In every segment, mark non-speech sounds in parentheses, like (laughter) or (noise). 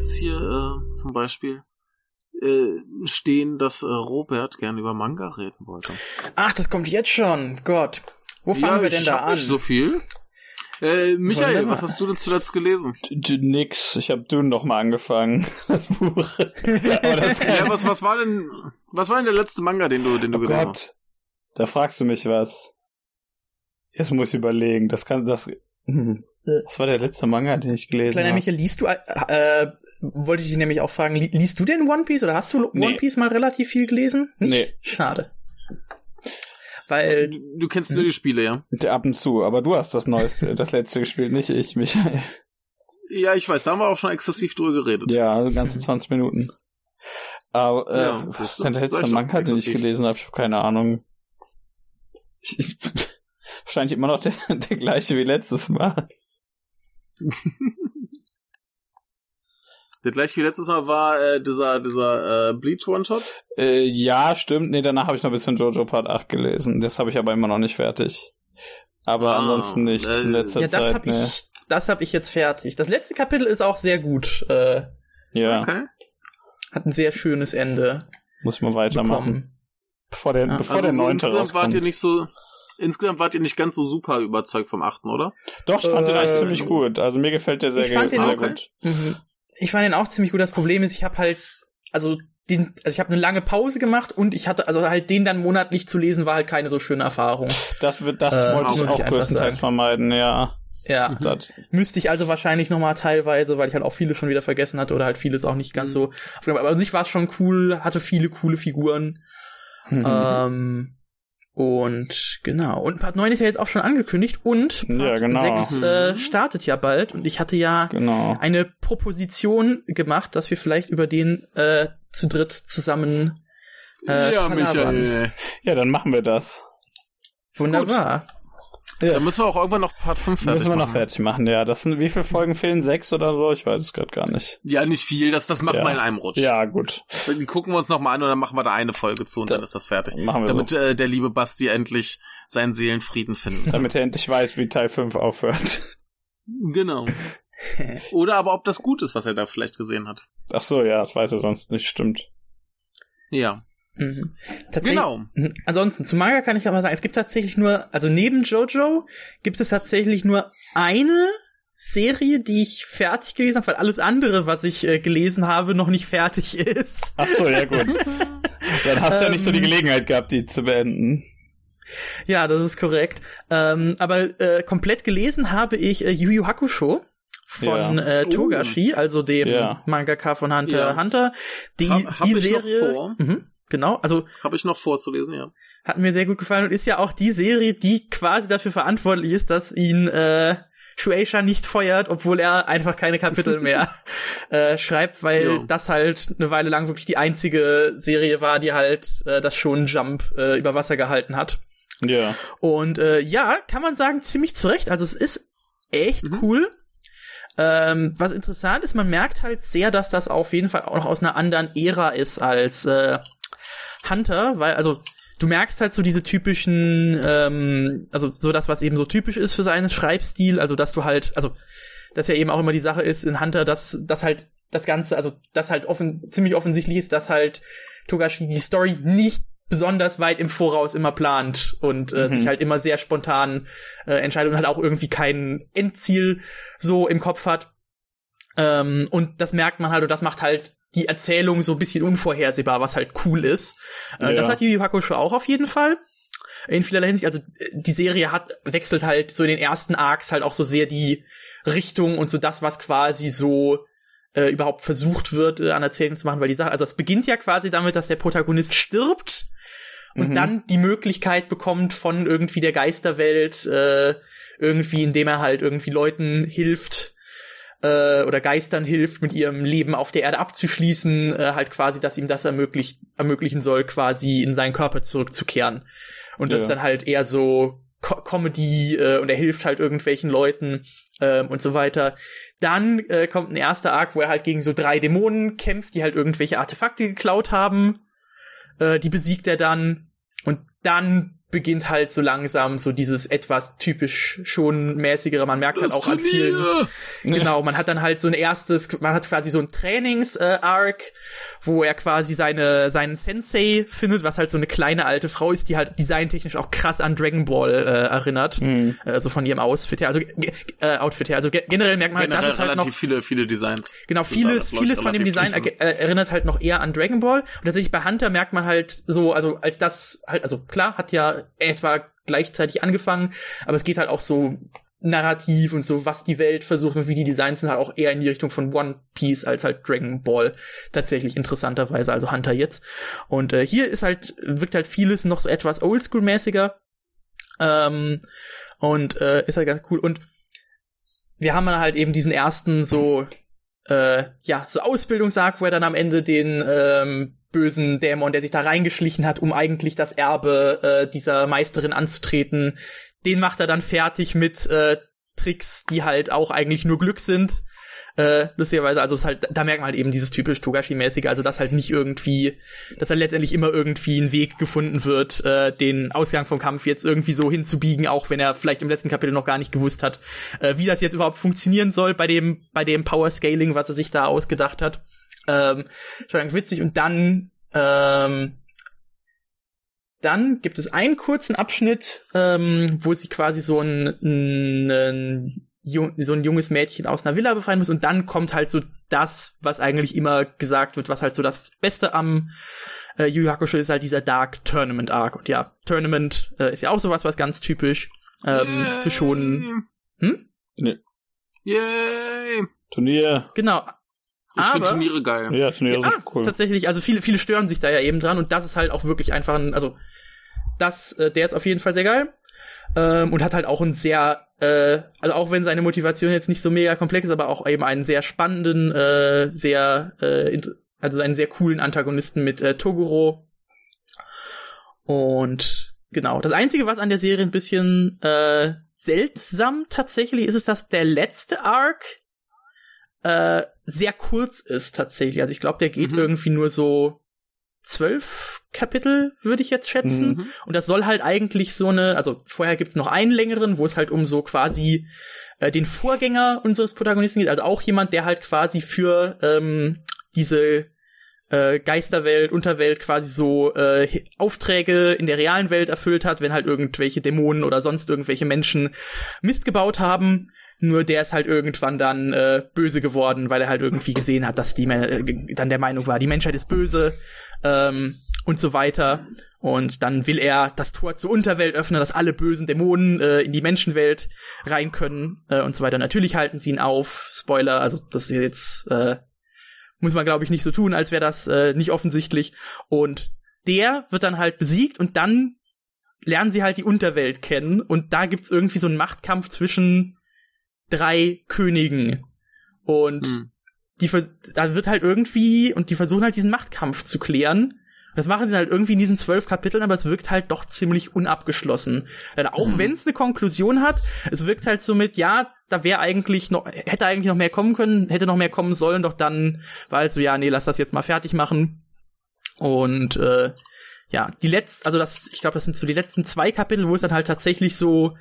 jetzt hier äh, zum Beispiel äh, stehen, dass äh, Robert gern über Manga reden wollte. Ach, das kommt jetzt schon. Gott. Wo fangen ja, wir denn ich da hab an? Nicht so viel. Äh, Michael, Wunderbar. was hast du denn zuletzt gelesen? D- Nix, ich habe Dune noch mal angefangen, (laughs) das Buch. Das (laughs) ja, was, was war denn, was war denn der letzte Manga, den du, den du oh gelesen hast? Gott, da fragst du mich was. Jetzt muss ich überlegen, das kann, das, (laughs) was war der letzte Manga, den ich gelesen Kleiner habe? Michael, liest du, äh, wollte ich dich nämlich auch fragen, li liest du denn One Piece oder hast du One Nee. Piece mal relativ viel gelesen? Nicht? Nee. Schade. Weil, Du, du kennst nur die Spiele, ja? Ab und zu, aber du hast das neueste, (laughs) das letzte gespielt, nicht ich, Michael. (laughs) Ja, ich weiß, da haben wir auch schon exzessiv drüber geredet. Ja, also ganze 20 Minuten. Aber äh, Ja, was siehst ist denn der letzte Manga, den ich gelesen habe? Ich habe keine Ahnung. Ich, ich, (laughs) wahrscheinlich immer noch der, der gleiche wie letztes Mal. Der gleich wie letztes Mal war äh, dieser, dieser äh, Bleach One-Shot. Äh, ja, stimmt. Nee, danach habe ich noch ein bisschen Jojo Part 8 gelesen. Das habe ich aber immer noch nicht fertig. Aber Ah, ansonsten nichts äh, in letzter ja, das Zeit. habe nee. ich, das habe ich jetzt fertig. Das letzte Kapitel ist auch sehr gut. Äh, Ja, Okay. hat ein sehr schönes Ende muss man weitermachen. bekommen. Bevor der, Ja. bevor Also der so neunte insgesamt wart rauskommt. ihr nicht so, insgesamt wart ihr nicht ganz so super überzeugt vom achten, oder? Doch, ich fand den eigentlich Äh, ziemlich gut. Also mir gefällt der sehr, ich fand ge- den sehr auch- gut. Mhm. Ich fand den auch ziemlich gut. Das Problem ist, ich habe halt, also den, also ich habe eine lange Pause gemacht und ich hatte, also halt den dann monatlich zu lesen, war halt keine so schöne Erfahrung. Das wird, das Äh, wollte ich auch größtenteils sagen. vermeiden, ja. Ja. Das, Müsste ich also wahrscheinlich noch mal teilweise, weil ich halt auch vieles schon wieder vergessen hatte oder halt vieles auch nicht ganz Mhm. so. Aber an sich war es schon cool, hatte viele coole Figuren. Mhm. Ähm, und genau. Und Part 9 ist ja jetzt auch schon angekündigt und Ja, Part genau. 6 äh, Mhm. startet ja bald. Und ich hatte ja genau. eine Proposition gemacht, dass wir vielleicht über den äh, zu dritt zusammen Äh, ja. Michael. Ja, dann machen wir das. wunderbar. Ja. Da müssen wir auch irgendwann noch Part 5 fertig Müssen wir noch machen. fertig machen, ja. Das sind, wie viele Folgen fehlen? Sechs oder so? Ich weiß es gerade gar nicht. Ja, nicht viel, das, das machen Ja. wir in einem Rutsch. Ja, gut. Die gucken wir uns noch mal an und dann machen wir da eine Folge zu und Da- dann ist das fertig. Machen wir Damit so. äh, der liebe Basti endlich seinen Seelenfrieden findet. Damit er endlich weiß, wie Teil 5 aufhört. genau. Oder aber ob das gut ist, was er da vielleicht gesehen hat. Ach so, ja, das weiß er sonst nicht, stimmt. Ja, Mhm. Tatsächlich, genau. Mhm. Ansonsten, zu Manga kann ich aber sagen, es gibt tatsächlich nur, also neben Jojo gibt es tatsächlich nur eine Serie, die ich fertig gelesen habe, weil alles andere, was ich äh, gelesen habe, noch nicht fertig (laughs) ist. Ach so, ja gut. (laughs) Dann hast du ja nicht so die Ähm. Gelegenheit gehabt, die zu beenden. Ja, das ist korrekt. Ähm, aber äh, komplett gelesen habe ich äh, Yu Yu Hakusho von Ja. äh, Togashi, also dem Ja. Mangaka von Hunter Ja. Hunter. Die, Hab- hab die ich noch Serie, vor. Mhm, genau, also Habe ich noch vorzulesen, ja. hat mir sehr gut gefallen und ist ja auch die Serie, die quasi dafür verantwortlich ist, dass ihn äh, Shueisha nicht feuert, obwohl er einfach keine Kapitel (laughs) mehr äh, schreibt, weil Ja. das halt eine Weile lang wirklich die einzige Serie war, die halt äh, das schon Jump äh, über Wasser gehalten hat. Ja. Und äh, ja, kann man sagen, ziemlich zurecht. Also es ist echt Mhm. cool. Ähm, was interessant ist, man merkt halt sehr, dass das auf jeden Fall auch noch aus einer anderen Ära ist als äh, Hunter, weil, also du merkst halt so diese typischen, ähm, also so das, was eben so typisch ist für seinen Schreibstil, also dass du halt, also dass ja eben auch immer die Sache ist in Hunter, dass dass halt das Ganze, also das halt offen, ziemlich offensichtlich ist, dass halt Togashi die Story nicht besonders weit im Voraus immer plant und äh, Mhm. sich halt immer sehr spontan äh, entscheidet und halt auch irgendwie kein Endziel so im Kopf hat. Ähm, und das merkt man halt und das macht halt die Erzählung so ein bisschen unvorhersehbar, was halt cool ist. Äh, Ja. Das hat Yu Yu Hakusho auch auf jeden Fall. In vielerlei Hinsicht, also äh, die Serie hat, wechselt halt so in den ersten Arcs halt auch so sehr die Richtung und so das, was quasi so äh, überhaupt versucht wird, äh, an Erzählungen zu machen, weil die Sache, also es beginnt ja quasi damit, dass der Protagonist stirbt und Mhm. dann die Möglichkeit bekommt von irgendwie der Geisterwelt, äh, irgendwie, indem er halt irgendwie Leuten hilft, äh, oder Geistern hilft, mit ihrem Leben auf der Erde abzuschließen, äh, halt quasi, dass ihm das ermöglicht, ermöglichen soll, quasi in seinen Körper zurückzukehren. Und das Ja. ist dann halt eher so Co Comedy äh, und er hilft halt irgendwelchen Leuten ähm, und so weiter. Dann äh, kommt ein erster Arc, wo er halt gegen so drei Dämonen kämpft, die halt irgendwelche Artefakte geklaut haben. Äh, die besiegt er dann. Und dann beginnt halt so langsam so dieses etwas typisch schon mäßigere. Man merkt halt auch an vielen. Genau, man hat dann halt so ein erstes, man hat quasi so ein Trainings-Arc, äh, wo er quasi seine seinen Sensei findet, was halt so eine kleine alte Frau ist, die halt designtechnisch auch krass an Dragon Ball äh, erinnert, mhm. äh, so von ihrem Outfit her, also äh, Outfit her. Also ge generell merkt man generell halt, dass es halt noch viele viele Designs. Genau, vieles vieles von dem Design er erinnert halt noch eher an Dragon Ball und tatsächlich bei Hunter merkt man halt so, also als das halt, also klar hat ja etwa gleichzeitig angefangen, aber es geht halt auch so narrativ und so, was die Welt versucht und wie die Designs sind halt auch eher in die Richtung von One Piece als halt Dragon Ball tatsächlich interessanterweise, also Hunter jetzt. Und äh, hier ist halt, wirkt halt vieles noch so etwas oldschool-mäßiger. Ähm, und äh, ist halt ganz cool. Und wir haben dann halt eben diesen ersten so, äh, ja, so Ausbildungssarg, wo er dann am Ende den ähm, bösen Dämon, der sich da reingeschlichen hat, um eigentlich das Erbe äh, dieser Meisterin anzutreten, den macht er dann fertig mit äh, Tricks, die halt auch eigentlich nur Glück sind. Äh, lustigerweise, also es halt, da merkt man halt eben dieses typisch Togashi-mäßige, also dass halt nicht irgendwie, dass halt letztendlich immer irgendwie ein Weg gefunden wird, äh, den Ausgang vom Kampf jetzt irgendwie so hinzubiegen, auch wenn er vielleicht im letzten Kapitel noch gar nicht gewusst hat, äh, wie das jetzt überhaupt funktionieren soll bei dem, bei dem Power Scaling, was er sich da ausgedacht hat. Ähm, schon ganz witzig. Und dann, ähm, dann gibt es einen kurzen Abschnitt, ähm, wo sie quasi so ein, ein, so ein junges Mädchen aus einer Villa befreien muss und dann kommt halt so das, was eigentlich immer gesagt wird, was halt so das Beste am äh, Yu Yu Hakusho ist halt dieser Dark Tournament Arc und ja, Tournament äh, ist ja auch sowas, was ganz typisch ähm, Yay. für schon hm? Nee. Yay! Turnier. Genau, ich finde Turniere geil. Ja, Turniere ja, sind cool. Tatsächlich, also viele, viele stören sich da ja eben dran und das ist halt auch wirklich einfach ein, also das, äh, der ist auf jeden Fall sehr geil. Ähm, und hat halt auch ein sehr, äh, also auch wenn seine Motivation jetzt nicht so mega komplex ist, aber auch eben einen sehr spannenden, äh, sehr, äh, also einen sehr coolen Antagonisten mit äh, Toguro. Und genau, das Einzige, was an der Serie ein bisschen äh, seltsam tatsächlich ist, ist, dass der letzte Arc äh, sehr kurz ist tatsächlich. Also ich glaube, der geht mhm. irgendwie nur so zwölf Kapitel, würde ich jetzt schätzen. Mhm. Und das soll halt eigentlich so eine, also vorher gibt's noch einen längeren, wo es halt um so quasi äh, den Vorgänger unseres Protagonisten geht. Also auch jemand, der halt quasi für ähm, diese äh, Geisterwelt, Unterwelt quasi so äh, Aufträge in der realen Welt erfüllt hat, wenn halt irgendwelche Dämonen oder sonst irgendwelche Menschen Mist gebaut haben. Nur der ist halt irgendwann dann äh, böse geworden, weil er halt irgendwie gesehen hat, dass die äh, dann der Meinung war, die Menschheit ist böse ähm, und so weiter. Und dann will er das Tor zur Unterwelt öffnen, dass alle bösen Dämonen äh, in die Menschenwelt rein können äh, und so weiter. Natürlich halten sie ihn auf. Spoiler, also das ist jetzt äh, muss man glaube ich nicht so tun, als wäre das äh, nicht offensichtlich. Und der wird dann halt besiegt und dann lernen sie halt die Unterwelt kennen und da gibt's irgendwie so einen Machtkampf zwischen drei Königen. Und hm. die, da wird halt irgendwie, und die versuchen halt diesen Machtkampf zu klären. Das machen sie halt irgendwie in diesen zwölf Kapiteln, aber es wirkt halt doch ziemlich unabgeschlossen. Auch mhm. wenn es eine Konklusion hat, es wirkt halt so mit, ja, da wäre eigentlich noch, hätte eigentlich noch mehr kommen können, hätte noch mehr kommen sollen, doch dann war halt so, ja, nee, lass das jetzt mal fertig machen. Und äh, ja, die letzten, also das, ich glaube, das sind so die letzten zwei Kapitel, wo es dann halt tatsächlich so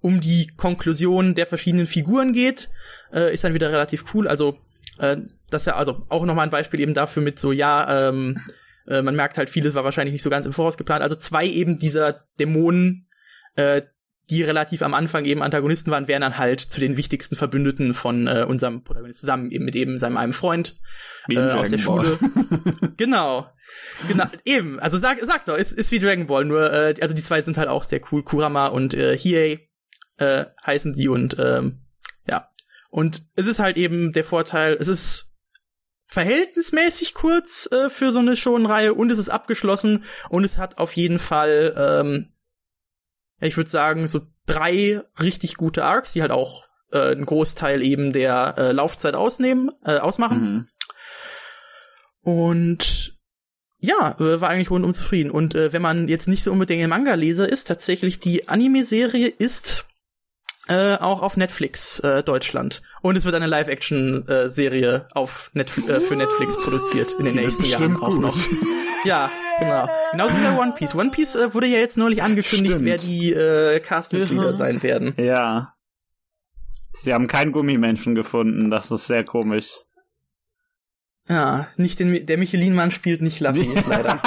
um die Konklusion der verschiedenen Figuren geht, äh, ist dann wieder relativ cool. Also äh, das ist ja also auch nochmal ein Beispiel eben dafür mit so, ja, ähm, äh, man merkt halt, vieles war wahrscheinlich nicht so ganz im Voraus geplant. Also zwei eben dieser Dämonen, äh, die relativ am Anfang eben Antagonisten waren, wären dann halt zu den wichtigsten Verbündeten von äh, unserem Protagonisten zusammen, eben mit eben seinem einem Freund äh, aus der Schule. (laughs) genau. Genau, eben. Also sag, sag doch, ist, ist wie Dragon Ball, nur, äh, also die zwei sind halt auch sehr cool. Kurama und äh, Hiei äh, heißen die und ähm, ja. Und es ist halt eben der Vorteil, es ist verhältnismäßig kurz äh, für so eine Schonreihe und es ist abgeschlossen und es hat auf jeden Fall, ähm, ich würde sagen, so drei richtig gute Arcs, die halt auch äh, einen Großteil eben der äh, Laufzeit ausnehmen, äh, ausmachen. Mhm. Und ja, war eigentlich rundum zufrieden. Und äh, wenn man jetzt nicht so unbedingt ein Manga-Leser ist, tatsächlich die Anime-Serie ist äh, auch auf Netflix äh, Deutschland. Und es wird eine Live-Action-Serie auf Netf äh, für Netflix produziert in den nächsten Jahren auch noch. (laughs) Ja, Genau. Genauso wie bei One Piece. One Piece äh, wurde ja jetzt neulich angekündigt, Stimmt. wer die äh, Castmitglieder Mhm. sein werden. Ja. Sie haben keinen Gummimenschen gefunden, das ist sehr komisch. Ja, nicht den, der Michelin-Mann spielt nicht Luffy, (laughs) leider.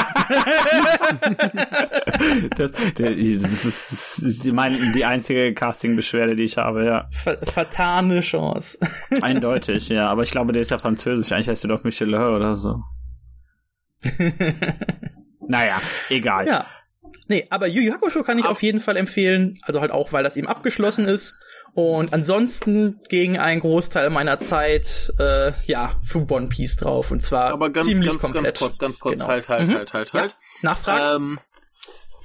Das, das, ist, das ist die, mein, die einzige Casting-Beschwerde, die ich habe, ja. Ver vertane Chance. Eindeutig, ja. Aber ich glaube, der ist ja französisch. Eigentlich heißt er doch Michelin oder so. Naja, egal. ja. Nee, aber Yu Yu Hakusho kann ich auf jeden Fall empfehlen. Also halt auch, weil das eben abgeschlossen ist. Und ansonsten ging ein Großteil meiner Zeit, äh, ja, für One Piece drauf. Und zwar Aber ganz, ziemlich ganz, komplett. ganz kurz, ganz kurz, Genau. halt, halt, Mhm. halt, halt, Ja. halt. Nachfragen? Ähm,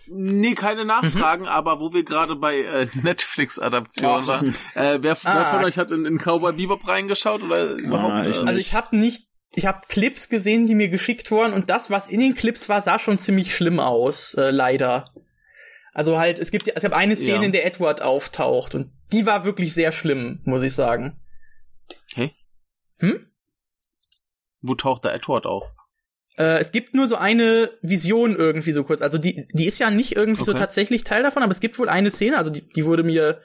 nee, keine Nachfragen, aber wo wir gerade bei äh, (laughs) Netflix-Adaptionen Ach. waren. Äh, wer, Ah. wer von euch hat in, in Cowboy Bebop reingeschaut oder überhaupt? ich äh, Also ich habe nicht, ich habe Clips gesehen, die mir geschickt wurden und das, was in den Clips war, sah schon ziemlich schlimm aus, äh, leider. Also halt, es gibt, es gab eine Szene, Ja. in der Edward auftaucht und die war wirklich sehr schlimm, muss ich sagen. Hä? Hm? Wo taucht der Edward auf? Äh, es gibt nur so eine Vision irgendwie so kurz. Also die, die ist ja nicht irgendwie so Okay. tatsächlich Teil davon, aber es gibt wohl eine Szene, also die, die wurde mir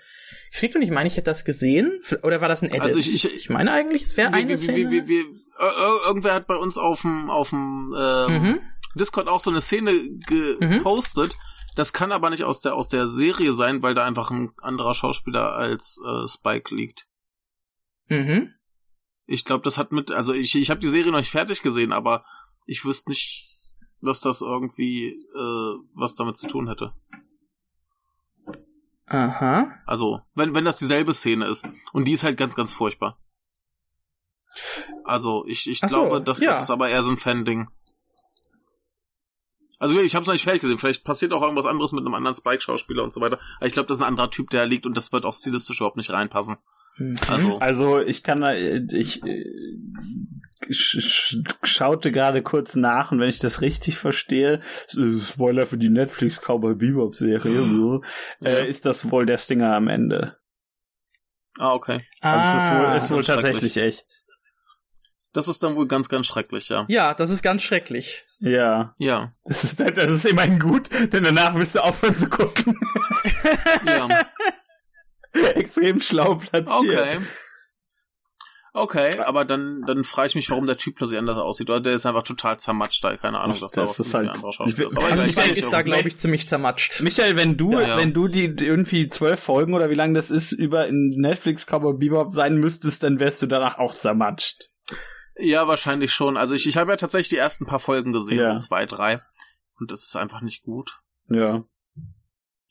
geschickt und ich meine, ich hätte das gesehen. Oder war das ein Edit? Also ich- ich- ich meine eigentlich, es wäre eine wir, Szene. wir, wir, irgendwer hat bei uns auf dem auf dem ähm, mhm. Discord auch so eine Szene gepostet. Das kann aber nicht aus der aus der Serie sein, weil da einfach ein anderer Schauspieler als äh, Spike liegt. Mhm. Ich glaube, das hat mit, also ich, ich habe die Serie noch nicht fertig gesehen, aber ich wüsste nicht, dass das irgendwie äh, was damit zu tun hätte. Aha. Also, wenn, wenn das dieselbe Szene ist. Und die ist halt ganz, ganz furchtbar. Also, ich, ich so, glaube, das, ja. das ist aber eher so ein Fan-Ding. Also, ich habe es noch nicht fertig gesehen. Vielleicht passiert auch irgendwas anderes mit einem anderen Spike-Schauspieler und so weiter. Aber ich glaube, das ist ein anderer Typ, der liegt und das wird auch stilistisch überhaupt nicht reinpassen. Mhm. Also, Also ich kann da, ich äh, sch sch schaute gerade kurz nach und wenn ich das richtig verstehe, äh, Spoiler für die Netflix Cowboy Bebop Serie, so, Ja. äh, ist das wohl der Stinger am Ende. ah, okay. Also es ist wohl, Ah. ist wohl schrecklich. tatsächlich echt. Das ist dann wohl ganz, ganz schrecklich, ja. Ja, das ist ganz schrecklich. Ja. Ja. Das ist, das ist immerhin gut, denn danach willst du aufhören zu gucken. (laughs) Ja. Extrem schlau platziert. Okay. Okay, aber dann, dann frage ich mich, warum der Typ plötzlich anders aussieht. Oder der ist einfach total zermatscht da. Keine Ahnung, das da ist halt- ich- ist. Aber also denke, nicht, ist da, glaube ich, ziemlich zermatscht. Michael, wenn du, Ja, ja. wenn du die irgendwie zwölf Folgen oder wie lange das ist, über in Netflix Cowboy Bebop sein müsstest, dann wärst du danach auch zermatscht. Ja, wahrscheinlich schon. Also ich, ich habe ja tatsächlich die ersten paar Folgen gesehen, Ja. so zwei, drei. Und das ist einfach nicht gut. Ja.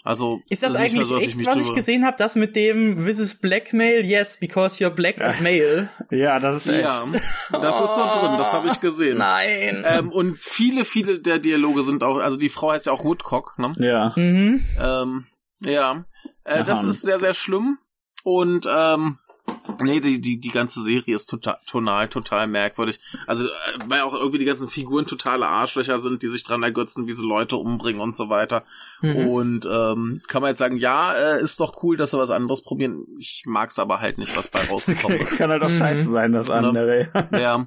Also Ist das mehr eigentlich so, echt, mich was ich gesehen habe? Das mit dem This is Blackmail? Yes, because you're black and male. Ja, das ist echt. Ja, das ist so drin, das habe ich gesehen. Nein. Ähm, und viele, viele der Dialoge sind auch, also die Frau heißt ja auch Woodcock, ne? Ja. mhm. Ähm, ja, äh, das ist sehr, sehr schlimm. Und ähm, nee, die, die, die ganze Serie ist total, tonal, total merkwürdig. Also, äh, weil auch irgendwie die ganzen Figuren totale Arschlöcher sind, die sich dran ergötzen, wie sie Leute umbringen und so weiter. Mhm. Und ähm, kann man jetzt sagen, ja, äh, ist doch cool, dass sie was anderes probieren. Ich mag's aber halt nicht, was bei rausgekommen Es (laughs) ist. kann halt auch Mhm. scheiße sein, das andere. Ja.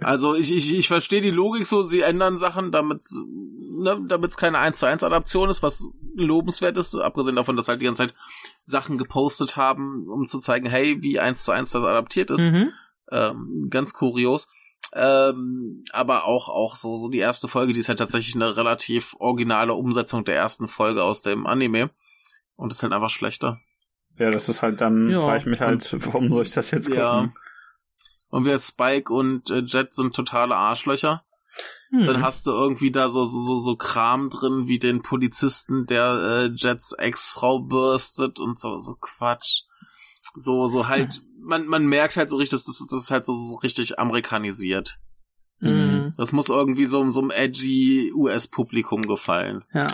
Also ich, ich, ich verstehe die Logik so, sie ändern Sachen, damit ne, damit's keine 1 zu 1 Adaption ist, was lobenswert ist, abgesehen davon, dass halt die ganze Zeit Sachen gepostet haben, um zu zeigen, hey, wie 1 zu 1 das adaptiert ist. Mhm. Ähm, ganz kurios. Ähm, aber auch, auch so, so die erste Folge, die ist halt tatsächlich eine relativ originale Umsetzung der ersten Folge aus dem Anime. Und ist halt einfach schlechter. Ja, das ist halt dann, Ja. frage ich mich halt, warum soll ich das jetzt gucken? Ja. Und wir Spike und äh, Jet sind totale Arschlöcher. Hm. Dann hast du irgendwie da so, so, so, Kram drin, wie den Polizisten, der äh, Jets Ex-Frau bürstet und so, so Quatsch. So, so halt, (laughs) man, man merkt halt so richtig, das, das, das ist halt so, so richtig amerikanisiert. Mhm. Das muss irgendwie so, so einem edgy US-Publikum gefallen. Ja.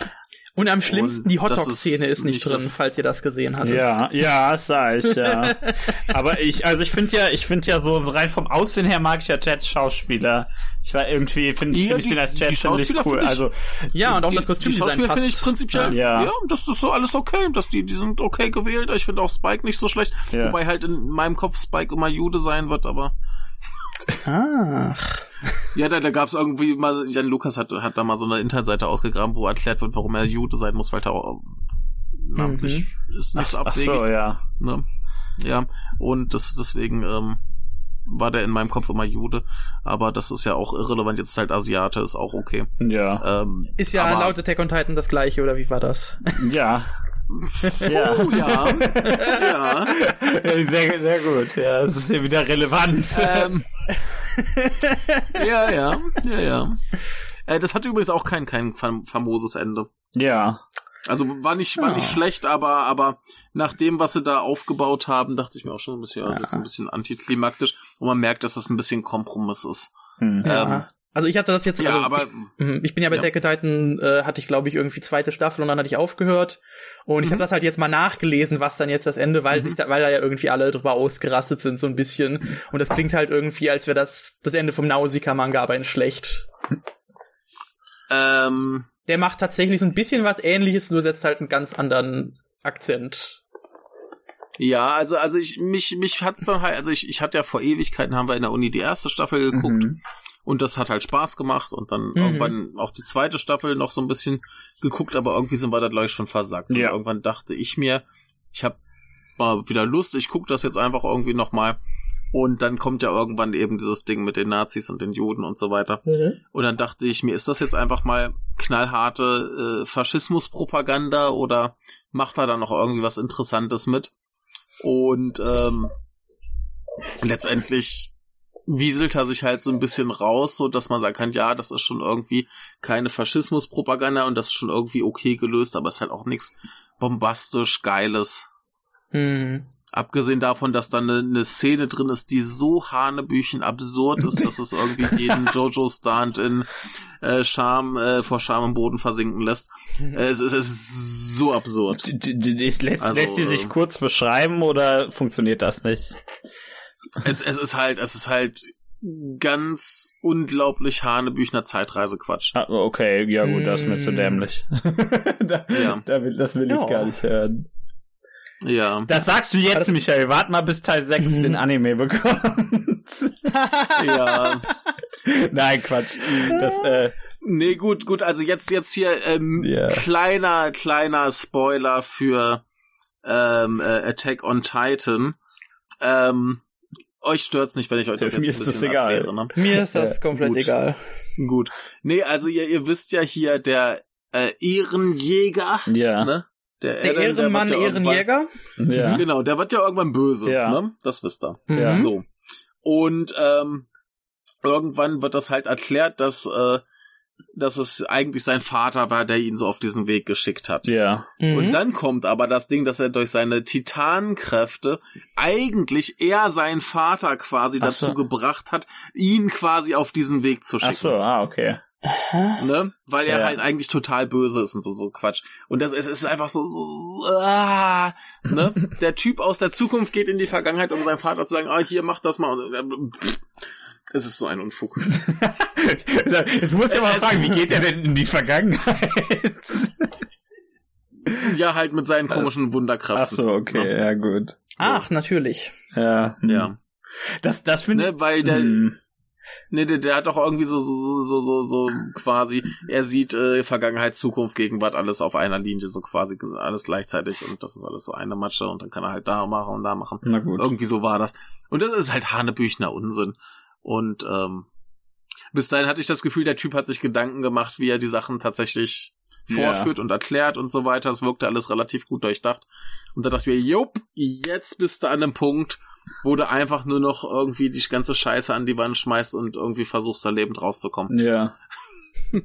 Und am schlimmsten, Und die Hotdog-Szene ist ist nicht nicht drin, falls ihr das gesehen hattet. Ja, ja, das sah ich, ja. (laughs) Aber ich, also ich finde ja, ich finde ja so, so rein vom Aussehen her mag ich ja Jets Schauspieler. Ich war irgendwie, finde Ja, find ich die- den als die Jet ziemlich Schauspieler cool. ich- Also, Ja, und auch die, das Die Kostümdesign Schauspieler finde ich prinzipiell, Ja. ja. das ist so alles okay. Das, die, die sind okay gewählt. Ich finde auch Spike nicht so schlecht. Ja. Wobei halt in meinem Kopf Spike immer Jude sein wird, aber Ach. (laughs) Ja, da, da gab es irgendwie mal, Jan Lukas hat, hat da mal so eine Internetseite ausgegraben, wo erklärt wird, warum er Jude sein muss, weil er auch namentlich ist nichts Ach, ach abwegig. so, ja. Ne? Ja, und das deswegen ähm, war der in meinem Kopf immer Jude, aber das ist ja auch irrelevant, jetzt halt Asiate, ist auch okay. Ja. Ähm, Ist ja aber, laut Attack on Titan das gleiche, oder wie war das? Ja. (laughs) ja. Oh ja, ja. (laughs) Sehr, sehr gut. Ja, das ist ja wieder relevant. ähm, (laughs) ja, ja, ja, ja. Äh, das hatte übrigens auch kein, kein fam famoses Ende. Ja. Also war nicht, war nicht Ja. schlecht, aber, aber nach dem, was sie da aufgebaut haben, dachte ich mir auch schon ein bisschen, also ist ein bisschen antiklimaktisch. Und man merkt, dass es ein bisschen Kompromiss ist. Hm. Ähm, Also ich hatte das jetzt, ja, also aber ich, Mhm, Ich bin ja bei Ja. Attack Titan, äh, hatte ich glaube ich irgendwie zweite Staffel und dann hatte ich aufgehört. Und ich Mhm. habe das halt jetzt mal nachgelesen, was dann jetzt das Ende, weil sich da, weil da ja irgendwie alle drüber ausgerastet sind so ein bisschen. Und das klingt halt irgendwie, als wäre das das Ende vom Nausicaa-Manga, aber in schlecht. ähm, Der macht tatsächlich so ein bisschen was ähnliches, nur setzt halt einen ganz anderen Akzent. ja, also, also ich, mich, mich hat's dann halt, also ich, ich hatte ja vor Ewigkeiten, haben wir in der Uni die erste Staffel geguckt. Mhm. Und das hat halt Spaß gemacht und dann Mhm. irgendwann auch die zweite Staffel noch so ein bisschen geguckt, aber irgendwie sind wir da gleich schon versackt. Und Ja. irgendwann dachte ich mir, ich habe mal wieder Lust, ich gucke das jetzt einfach irgendwie nochmal. Und dann kommt ja irgendwann eben dieses Ding mit den Nazis und den Juden und so weiter. Und dann dachte ich mir, ist das jetzt einfach mal knallharte äh, Faschismuspropaganda oder macht er da noch irgendwie was Interessantes mit? Und ähm, letztendlich wieselt er sich halt so ein bisschen raus, so dass man sagen kann, ja, das ist schon irgendwie keine Faschismuspropaganda und das ist schon irgendwie okay gelöst, aber es ist halt auch nichts bombastisch Geiles. Mhm. Abgesehen davon, dass da eine, eine Szene drin ist, die so hanebüchen absurd ist, dass es irgendwie jeden Jojo-Stand in äh, Scham, äh, vor Scham im Boden versinken lässt. Äh, es, ist, es ist so absurd. D- Lässt, Also, lässt die sich ähm, kurz beschreiben oder funktioniert das nicht? Es, es ist halt, es ist halt ganz unglaublich hanebüchner Zeitreisequatsch. Ah, okay, ja gut, das ist mir zu Mm. dämlich. (laughs) da, Ja. da will, das will Ja. ich gar nicht hören. Ja. Das sagst du jetzt, das- Michael. Wart mal, bis Teil 6 den Anime bekommt. (laughs) Ja. Nein, Quatsch. Das, äh, Nee, gut, gut, also jetzt, jetzt hier, ähm, Ja. kleiner, kleiner Spoiler für ähm, äh, Attack on Titan. Ähm, euch stört's nicht, wenn ich euch das Mir jetzt ein ist das bisschen egal. erkläre, ne? Mir ist das Ja, komplett gut. egal. Gut. Nee, also ihr, ihr wisst ja hier, der äh, Ehrenjäger, ja. ne? Der, Der Eren, Ehrenmann, wird ja Ehrenjäger. Ja. Genau, der wird ja irgendwann böse, Ja. ne? Das wisst ihr. Ja. Mhm. So. Und ähm, irgendwann wird das halt erklärt, dass, äh, dass es eigentlich sein Vater war, der ihn so auf diesen Weg geschickt hat. Ja. Mhm. Und dann kommt aber das Ding, dass er durch seine Titanenkräfte eigentlich er seinen Vater quasi Ach dazu so. gebracht hat, ihn quasi auf diesen Weg zu schicken. Ach so, ah, okay. Ne? Weil er Ja. halt eigentlich total böse ist und so, so Quatsch. Und das es ist einfach so, so, so ah, ne? (laughs) Der Typ aus der Zukunft geht in die Vergangenheit, um seinem Vater zu sagen, ah, hier, mach das mal. Und, äh, es ist so ein Unfug. (laughs) Jetzt muss ich aber fragen, wie geht er denn in die Vergangenheit? (laughs) ja, halt mit seinen komischen Wunderkräften. Ach so, okay, Ne? ja gut. Ach, natürlich. Ja. Ja. Das, das finde Ne, weil der, Hm. Ne, der, der hat doch irgendwie so, so, so, so, so quasi, er sieht äh, Vergangenheit, Zukunft, Gegenwart, alles auf einer Linie, so quasi alles gleichzeitig und das ist alles so eine Matsche und dann kann er halt da machen und da machen. Na gut. Irgendwie so war das. Und das ist halt Hanebüchner Unsinn. Und ähm, bis dahin hatte ich das Gefühl, der Typ hat sich Gedanken gemacht, wie er die Sachen tatsächlich vorführt und erklärt und so weiter. Es wirkte alles relativ gut durchdacht. Und da dachte ich mir, jupp, jetzt bist du an einem Punkt, wo du einfach nur noch irgendwie die ganze Scheiße an die Wand schmeißt und irgendwie versuchst, da lebend rauszukommen. Ja. (laughs)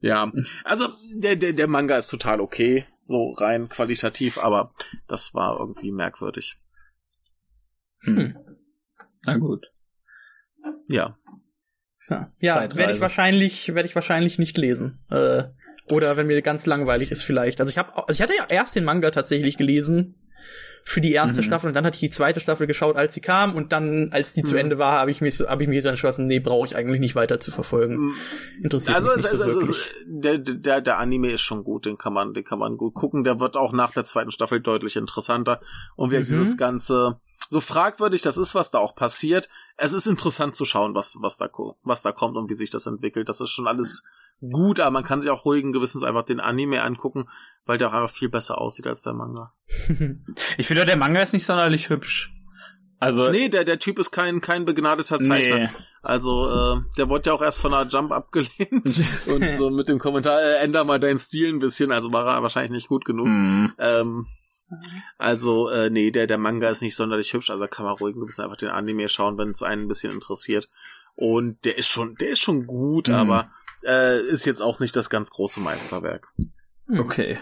Ja, also der, der, der Manga ist total okay, so rein qualitativ, aber das war irgendwie merkwürdig. Hm. Na gut. Ja. Ja, ja werde ich wahrscheinlich, werde ich wahrscheinlich nicht lesen. Äh, oder wenn mir ganz langweilig ist vielleicht. Also ich habe, also ich hatte ja erst den Manga tatsächlich gelesen für die erste mhm. Staffel und dann hatte ich die zweite Staffel geschaut, als sie kam und dann, als die mhm. zu Ende war, habe ich mich so, habe ich mich so entschlossen, nee, brauche ich eigentlich nicht weiter zu verfolgen. Mhm. Interessiert also mich nicht es, so wirklich. der, der, der Anime ist schon gut, den kann man, den kann man gut gucken. Der wird auch nach der zweiten Staffel deutlich interessanter und wir mhm. dieses ganze so fragwürdig das ist, was da auch passiert, es ist interessant zu schauen, was, was da, was da kommt und wie sich das entwickelt. Das ist schon alles gut, aber man kann sich auch ruhigen Gewissens einfach den Anime angucken, weil der auch einfach viel besser aussieht als der Manga. (laughs) ich finde, der Manga ist nicht sonderlich hübsch. Also nee, der der Typ ist kein kein begnadeter Zeichner. Nee. Also äh, der wurde ja auch erst von einer Jump abgelehnt (laughs) und so mit dem Kommentar äh, änder mal deinen Stil ein bisschen, also war er wahrscheinlich nicht gut genug. Mm. Ähm, also äh, nee, der der Manga ist nicht sonderlich hübsch, also kann man ruhig ein bisschen einfach den Anime schauen, wenn es einen ein bisschen interessiert. Und der ist schon der ist schon gut, mm. aber äh, ist jetzt auch nicht das ganz große Meisterwerk. Okay.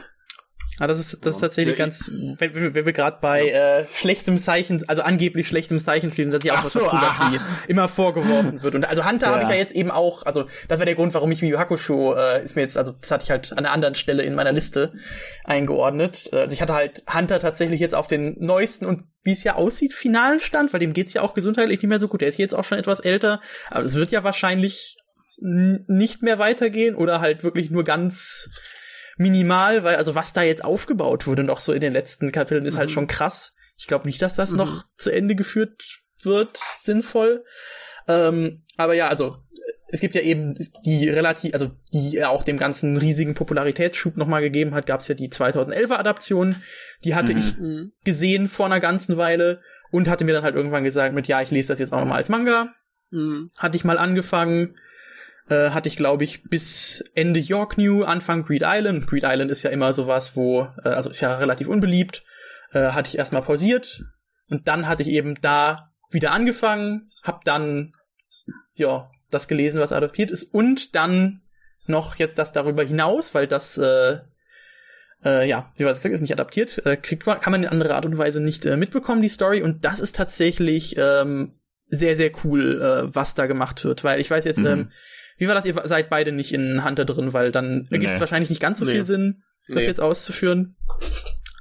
Ah, das ist, das ist tatsächlich ja, ganz, wenn, wenn wir gerade bei ja. äh, schlechtem Zeichen, also angeblich schlechtem Zeichen stehen, dass ja auch Ach was, so, was immer vorgeworfen wird. Und also Hunter ja. habe ich ja jetzt eben auch, also das war der Grund, warum ich Yu Hakusho äh, ist mir jetzt, also das hatte ich halt an einer anderen Stelle in meiner Liste eingeordnet. Äh, also ich hatte halt Hunter tatsächlich jetzt auf den neuesten und wie es ja aussieht, finalen Stand, weil dem geht's ja auch gesundheitlich nicht mehr so gut. Der ist jetzt auch schon etwas älter, aber es wird ja wahrscheinlich nicht mehr weitergehen oder halt wirklich nur ganz minimal, weil also was da jetzt aufgebaut wurde noch so in den letzten Kapiteln ist halt mhm. halt schon krass. Ich glaube nicht, dass das mhm. noch zu Ende geführt wird, sinnvoll. Ähm, aber ja, also es gibt ja eben die relativ, also die ja auch dem ganzen riesigen Popularitätsschub nochmal gegeben hat, gab es ja die 2011er Adaption, die hatte mhm. ich gesehen vor einer ganzen Weile und hatte mir dann halt irgendwann gesagt mit, ja, ich lese das jetzt auch nochmal als Manga. Mhm. Hatte ich mal angefangen, äh, hatte ich, glaube ich, bis Ende York New, Anfang Greed Island. Greed Island ist ja immer sowas, wo, äh, also ist ja relativ unbeliebt. Äh, hatte ich erstmal pausiert und dann hatte ich eben da wieder angefangen, hab dann ja das gelesen, was adoptiert ist und dann noch jetzt das darüber hinaus, weil das äh, äh, ja, wie ich sage, ist nicht adaptiert, äh, kriegt man, kann man in anderer Art und Weise nicht äh, mitbekommen, die Story. Und das ist tatsächlich ähm, sehr, sehr cool, äh, was da gemacht wird. Weil ich weiß jetzt, mhm. ähm, wie war das? Ihr seid beide nicht in Hunter drin, weil dann ergibt es wahrscheinlich nicht ganz so nee. viel Sinn, das nee. jetzt auszuführen.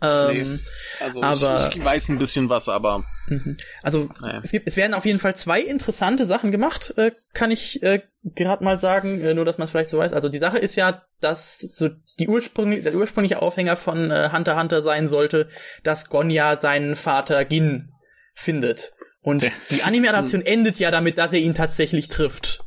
Ähm. Also aber, ich, ich, weiß ein bisschen was, aber. Mhm. Also naja. es gibt, es werden auf jeden Fall zwei interessante Sachen gemacht, äh, kann ich äh, gerade mal sagen, äh, nur dass man es vielleicht so weiß. Also die Sache ist ja, dass so die ursprüngliche, der ursprüngliche Aufhänger von äh, Hunter Hunter sein sollte, dass Gonja seinen Vater Gin findet. Und (laughs) die Anime-Adaption endet ja damit, dass er ihn tatsächlich trifft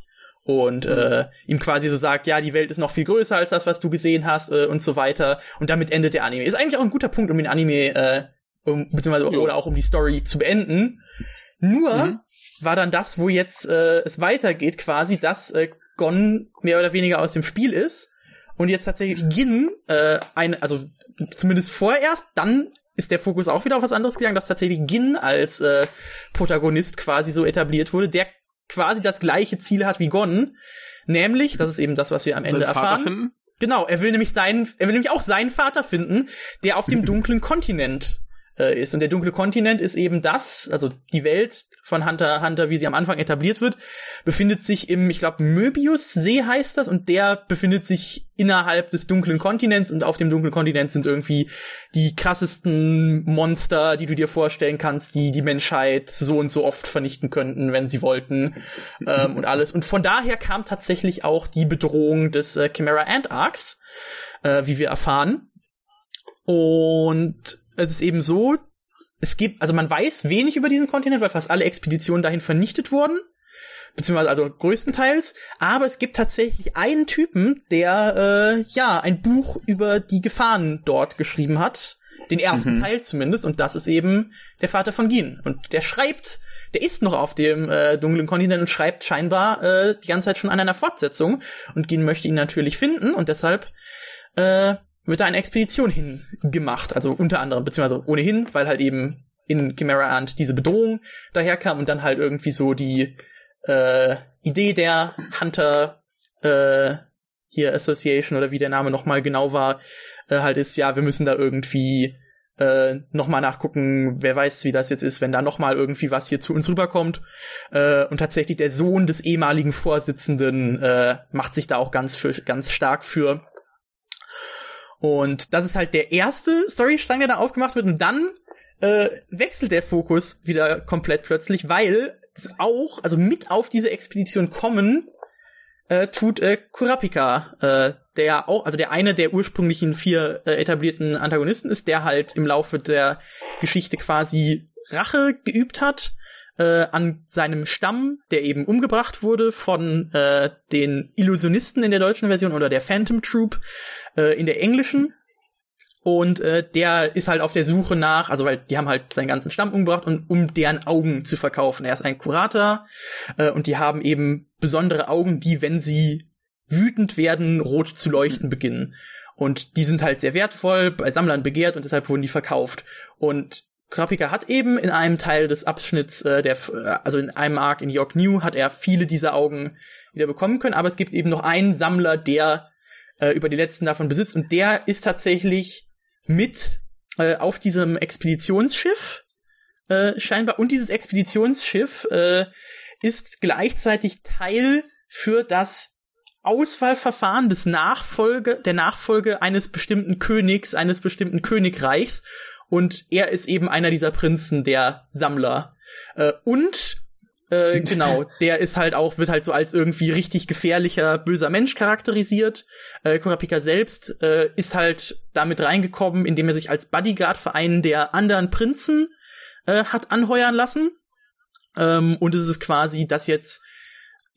und äh, ihm quasi so sagt, ja, die Welt ist noch viel größer als das, was du gesehen hast äh, und so weiter. Und damit endet der Anime. Ist eigentlich auch ein guter Punkt, um den Anime äh, um, beziehungsweise jo. oder auch um die Story zu beenden. Nur mhm. war dann das, wo jetzt äh, es weitergeht, quasi, dass äh, Gon mehr oder weniger aus dem Spiel ist und jetzt tatsächlich Gin äh, ein, also zumindest vorerst, dann ist der Fokus auch wieder auf was anderes gegangen, dass tatsächlich Gin als äh, Protagonist quasi so etabliert wurde. Der quasi das gleiche Ziel hat wie Gon, nämlich, das ist eben das, was wir am Ende erfahren. Genau, er will nämlich seinen, er will nämlich auch seinen Vater finden, der auf dem (laughs) dunklen Kontinent äh, ist. Und der dunkle Kontinent ist eben das, also die Welt von Hunter Hunter, wie sie am Anfang etabliert wird, befindet sich im, ich glaube, Möbius-See heißt das, und der befindet sich innerhalb des dunklen Kontinents und auf dem dunklen Kontinent sind irgendwie die krassesten Monster, die du dir vorstellen kannst, die die Menschheit so und so oft vernichten könnten, wenn sie wollten ähm, und alles. Und von daher kam tatsächlich auch die Bedrohung des äh, Chimera Ant Arcs, äh, wie wir erfahren. Und es ist eben so, es gibt, also man weiß wenig über diesen Kontinent, weil fast alle Expeditionen dahin vernichtet wurden. Beziehungsweise also größtenteils. Aber es gibt tatsächlich einen Typen, der äh, ja ein Buch über die Gefahren dort geschrieben hat. Den ersten mhm. Teil zumindest. Und das ist eben der Vater von Gin. Und der schreibt, der ist noch auf dem äh, dunklen Kontinent und schreibt scheinbar äh, die ganze Zeit schon an einer Fortsetzung. Und Gin möchte ihn natürlich finden und deshalb äh, wird da eine Expedition hingemacht. Also unter anderem, beziehungsweise ohnehin, weil halt eben in Chimera Ant diese Bedrohung daherkam und dann halt irgendwie so die äh, Idee der Hunter äh, hier Association oder wie der Name nochmal genau war, äh, halt ist, ja, wir müssen da irgendwie äh, nochmal nachgucken, wer weiß, wie das jetzt ist, wenn da nochmal irgendwie was hier zu uns rüberkommt. Äh, und tatsächlich der Sohn des ehemaligen Vorsitzenden äh, macht sich da auch ganz, für, ganz stark für. Und das ist halt der erste Storystrang, der da aufgemacht wird. Und dann äh, wechselt der Fokus wieder komplett plötzlich, weil auch, also mit auf diese Expedition kommen, äh, tut äh, Kurapika, äh, der auch, also der eine der ursprünglichen vier äh, etablierten Antagonisten ist, der halt im Laufe der Geschichte quasi Rache geübt hat äh, an seinem Stamm, der eben umgebracht wurde von äh, den Illusionisten in der deutschen Version oder der Phantom Troop äh, in der englischen. Und äh, der ist halt auf der Suche nach, also weil die haben halt seinen ganzen Stamm umgebracht und um deren Augen zu verkaufen. Er ist ein Kurator äh, und die haben eben besondere Augen, die, wenn sie wütend werden, rot zu leuchten beginnen. Und die sind halt sehr wertvoll, bei Sammlern begehrt und deshalb wurden die verkauft. Und Krapika hat eben in einem Teil des Abschnitts, äh, der, äh, also in einem Arc in York New, hat er viele dieser Augen wieder bekommen können, aber es gibt eben noch einen Sammler, der äh, über die letzten davon besitzt. Und der ist tatsächlich mit äh, auf diesem Expeditionsschiff äh, scheinbar. Und dieses Expeditionsschiff äh, ist gleichzeitig Teil für das Auswahlverfahren des Nachfolge, der Nachfolge eines bestimmten Königs, eines bestimmten Königreichs. Und er ist eben einer dieser Prinzen, der Sammler. Äh, und äh, (laughs) genau, der ist halt auch, wird halt so als irgendwie richtig gefährlicher, böser Mensch charakterisiert. Äh, Kurapika selbst äh, ist halt damit reingekommen, indem er sich als Bodyguard für einen der anderen Prinzen äh, hat anheuern lassen. Ähm, und es ist quasi, dass jetzt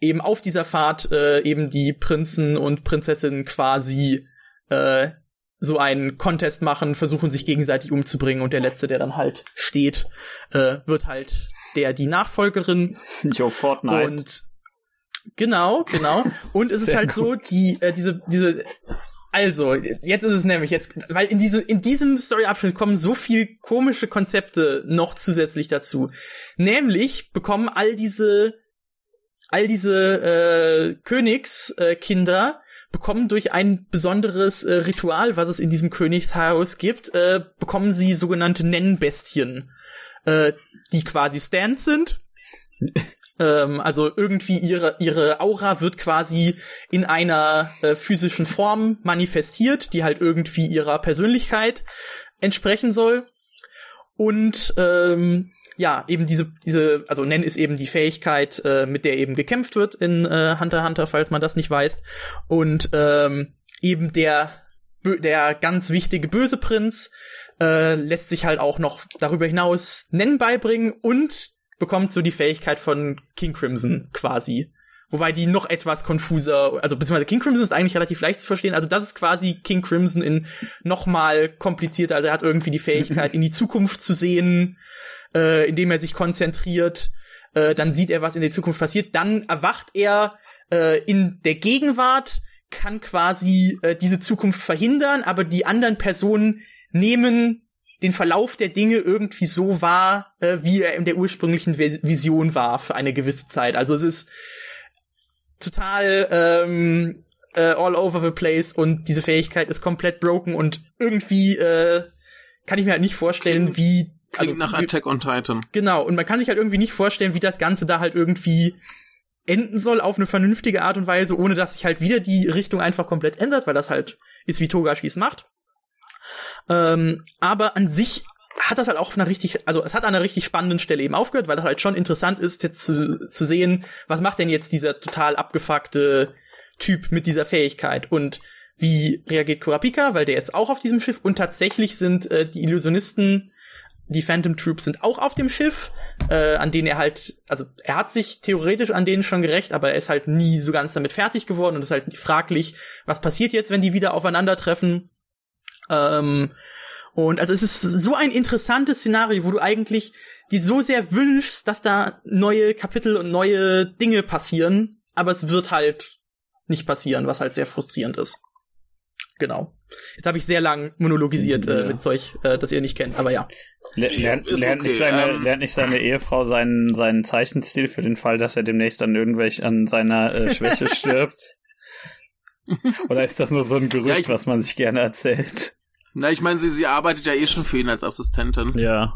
eben auf dieser Fahrt äh, eben die Prinzen und Prinzessinnen quasi äh, so einen Contest machen, versuchen sich gegenseitig umzubringen und der letzte, der dann halt steht, äh, wird halt der die Nachfolgerin. (laughs) Jo, Fortnite. Und genau, genau. Und es ist halt so, die äh, diese diese also, jetzt ist es nämlich jetzt, weil in diese in diesem Story-Abschnitt kommen so viel komische Konzepte noch zusätzlich dazu. Nämlich bekommen all diese all diese äh, Königskinder bekommen durch ein besonderes äh, Ritual, was es in diesem Königshaus gibt, äh, bekommen sie sogenannte Nennbestien, äh, die quasi Stands sind. ähm, also irgendwie ihre ihre Aura wird quasi in einer äh, physischen Form manifestiert, die halt irgendwie ihrer Persönlichkeit entsprechen soll. Und ähm, ja, eben diese, diese, also Nen ist eben die Fähigkeit, äh, mit der eben gekämpft wird in äh, Hunter Hunter, falls man das nicht weiß. Und ähm, eben der, der ganz wichtige böse Prinz äh, lässt sich halt auch noch darüber hinaus Nen beibringen und bekommt so die Fähigkeit von King Crimson quasi. Wobei die noch etwas konfuser, also beziehungsweise King Crimson ist eigentlich relativ leicht zu verstehen. Also das ist quasi King Crimson in noch mal komplizierter. Also er hat irgendwie die Fähigkeit, (laughs) in die Zukunft zu sehen äh, indem er sich konzentriert. Äh, dann sieht er, was in der Zukunft passiert. Dann erwacht er äh, in der Gegenwart, kann quasi äh, diese Zukunft verhindern, aber die anderen Personen nehmen den Verlauf der Dinge irgendwie so wahr, äh, wie er in der ursprünglichen Vision war für eine gewisse Zeit. Also es ist total ähm, äh, all over the place und diese Fähigkeit ist komplett broken und irgendwie äh, kann ich mir halt nicht vorstellen, wie Klingt also, nach Attack on Titan. Genau, und man kann sich halt irgendwie nicht vorstellen, wie das Ganze da halt irgendwie enden soll auf eine vernünftige Art und Weise, ohne dass sich halt wieder die Richtung einfach komplett ändert, weil das halt ist, wie Togashi es macht. Ähm, aber an sich hat das halt auch auf einer richtig, also es hat an einer richtig spannenden Stelle eben aufgehört, weil das halt schon interessant ist, jetzt zu, zu sehen, was macht denn jetzt dieser total abgefuckte Typ mit dieser Fähigkeit und wie reagiert Kurapika, weil der ist auch auf diesem Schiff und tatsächlich sind äh, die Illusionisten die Phantom Troops sind auch auf dem Schiff, äh, an denen er halt, also er hat sich theoretisch an denen schon gerecht, aber er ist halt nie so ganz damit fertig geworden und ist halt fraglich, was passiert jetzt, wenn die wieder aufeinandertreffen. Ähm, und also es ist so ein interessantes Szenario, wo du eigentlich die so sehr wünschst, dass da neue Kapitel und neue Dinge passieren, aber es wird halt nicht passieren, was halt sehr frustrierend ist. Genau. Jetzt habe ich sehr lang monologisiert äh, ja. mit Zeug, äh, das ihr nicht kennt, aber ja. Lernt, lernt, okay. nicht, seine, ähm, lernt nicht seine Ehefrau seinen, seinen Zeichenstil für den Fall, dass er demnächst an irgendwelch an seiner äh, Schwäche (laughs) stirbt? Oder ist das nur so ein Gerücht, ja, ich, was man sich gerne erzählt? Na, ich meine, sie, sie arbeitet ja eh schon für ihn als Assistentin. Ja.